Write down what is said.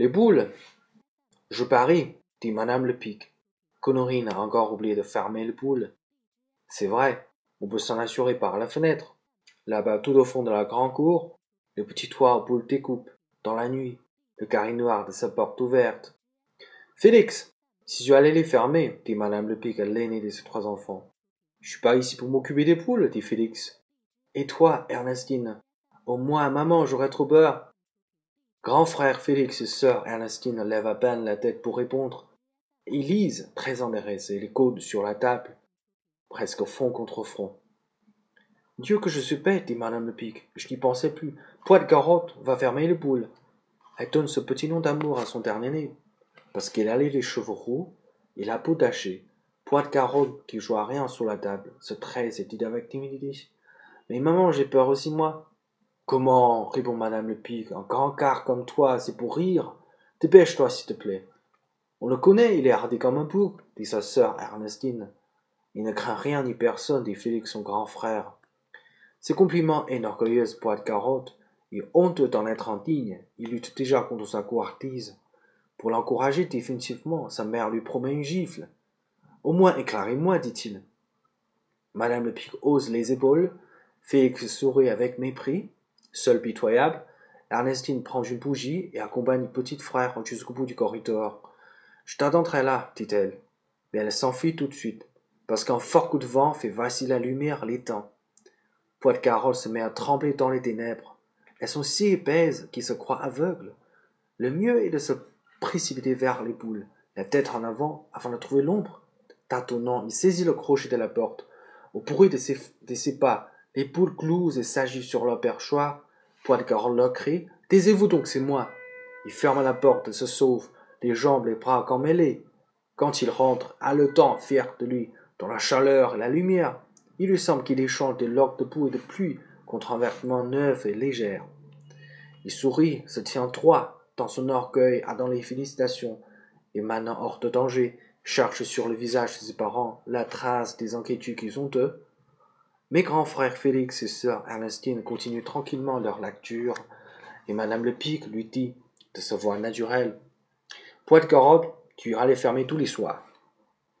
Les boules Je parie, dit madame le Pic. Qu'Honorine a encore oublié de fermer les boules. C'est vrai, on peut s'en assurer par la fenêtre. Là-bas, tout au fond de la grande cour, le petit toit aux boules découpe, dans la nuit, le carré noir de sa porte ouverte. Félix, si tu allais les fermer, dit madame le Pic à l'aîné de ses trois enfants. Je suis pas ici pour m'occuper des poules, dit Félix. Et toi, Ernestine? Au moins, maman, j'aurais trop peur. Grand frère Félix et sœur Ernestine lèvent à peine la tête pour répondre. Ils lisent, très embarrassés, les codes sur la table, presque front contre front. Dieu que je suis bête, dit Madame le Pic, je n'y pensais plus. Poids va fermer les boules. Elle donne ce petit nom d'amour à son dernier-né, parce qu'il a les cheveux roux et la peau tachée. Poids qui joue à rien sur la table, se tresse et dit avec timidité. Mais maman, j'ai peur aussi moi. Comment répond Madame le Pic, un grand quart comme toi, c'est pour rire. Dépêche-toi, s'il te plaît. On le connaît, il est hardi comme un bouc, dit sa sœur Ernestine. Il ne craint rien ni personne, dit Félix, son grand frère. Ces compliments enorgueilleux poids de carotte, et honteux d'en être indigne, il lutte déjà contre sa couartise. Pour l'encourager définitivement, sa mère lui promet une gifle. Au moins éclairez-moi, dit-il. Madame le Pic hausse les épaules, Félix sourit avec mépris. Seul pitoyable, Ernestine prend une bougie et accompagne petit frère jusqu'au bout du corridor. Je t'attendrai là, dit-elle. Mais elle s'enfuit tout de suite, parce qu'un fort coup de vent fait vaciller la lumière l'étang. Carole se met à trembler dans les ténèbres. Elles sont si épaisses qu'il se croit aveugle. Le mieux est de se précipiter vers les boules, la tête en avant, afin de trouver l'ombre. Tâtonnant, il saisit le crochet de la porte. Au bruit de ses, pas, les poules clouent et s'agissent sur leur perchoir. Leur crie Taisez-vous donc, c'est moi. Il ferme la porte et se sauve, les jambes, les bras comme mêlés. Quand il rentre, haletant, fier de lui, dans la chaleur et la lumière, il lui semble qu'il échange des loques de boue et de pluie contre un vêtement neuf et légère. Il sourit, se tient droit, dans son orgueil dans les félicitations, et maintenant hors de danger, cherche sur le visage de ses parents la trace des inquiétudes qu'ils ont eux. Mes grands frères Félix et sœur Ernestine continuent tranquillement leur lecture, et Madame Le Pic lui dit, de sa voix naturelle, carotte, tu iras les fermer tous les soirs.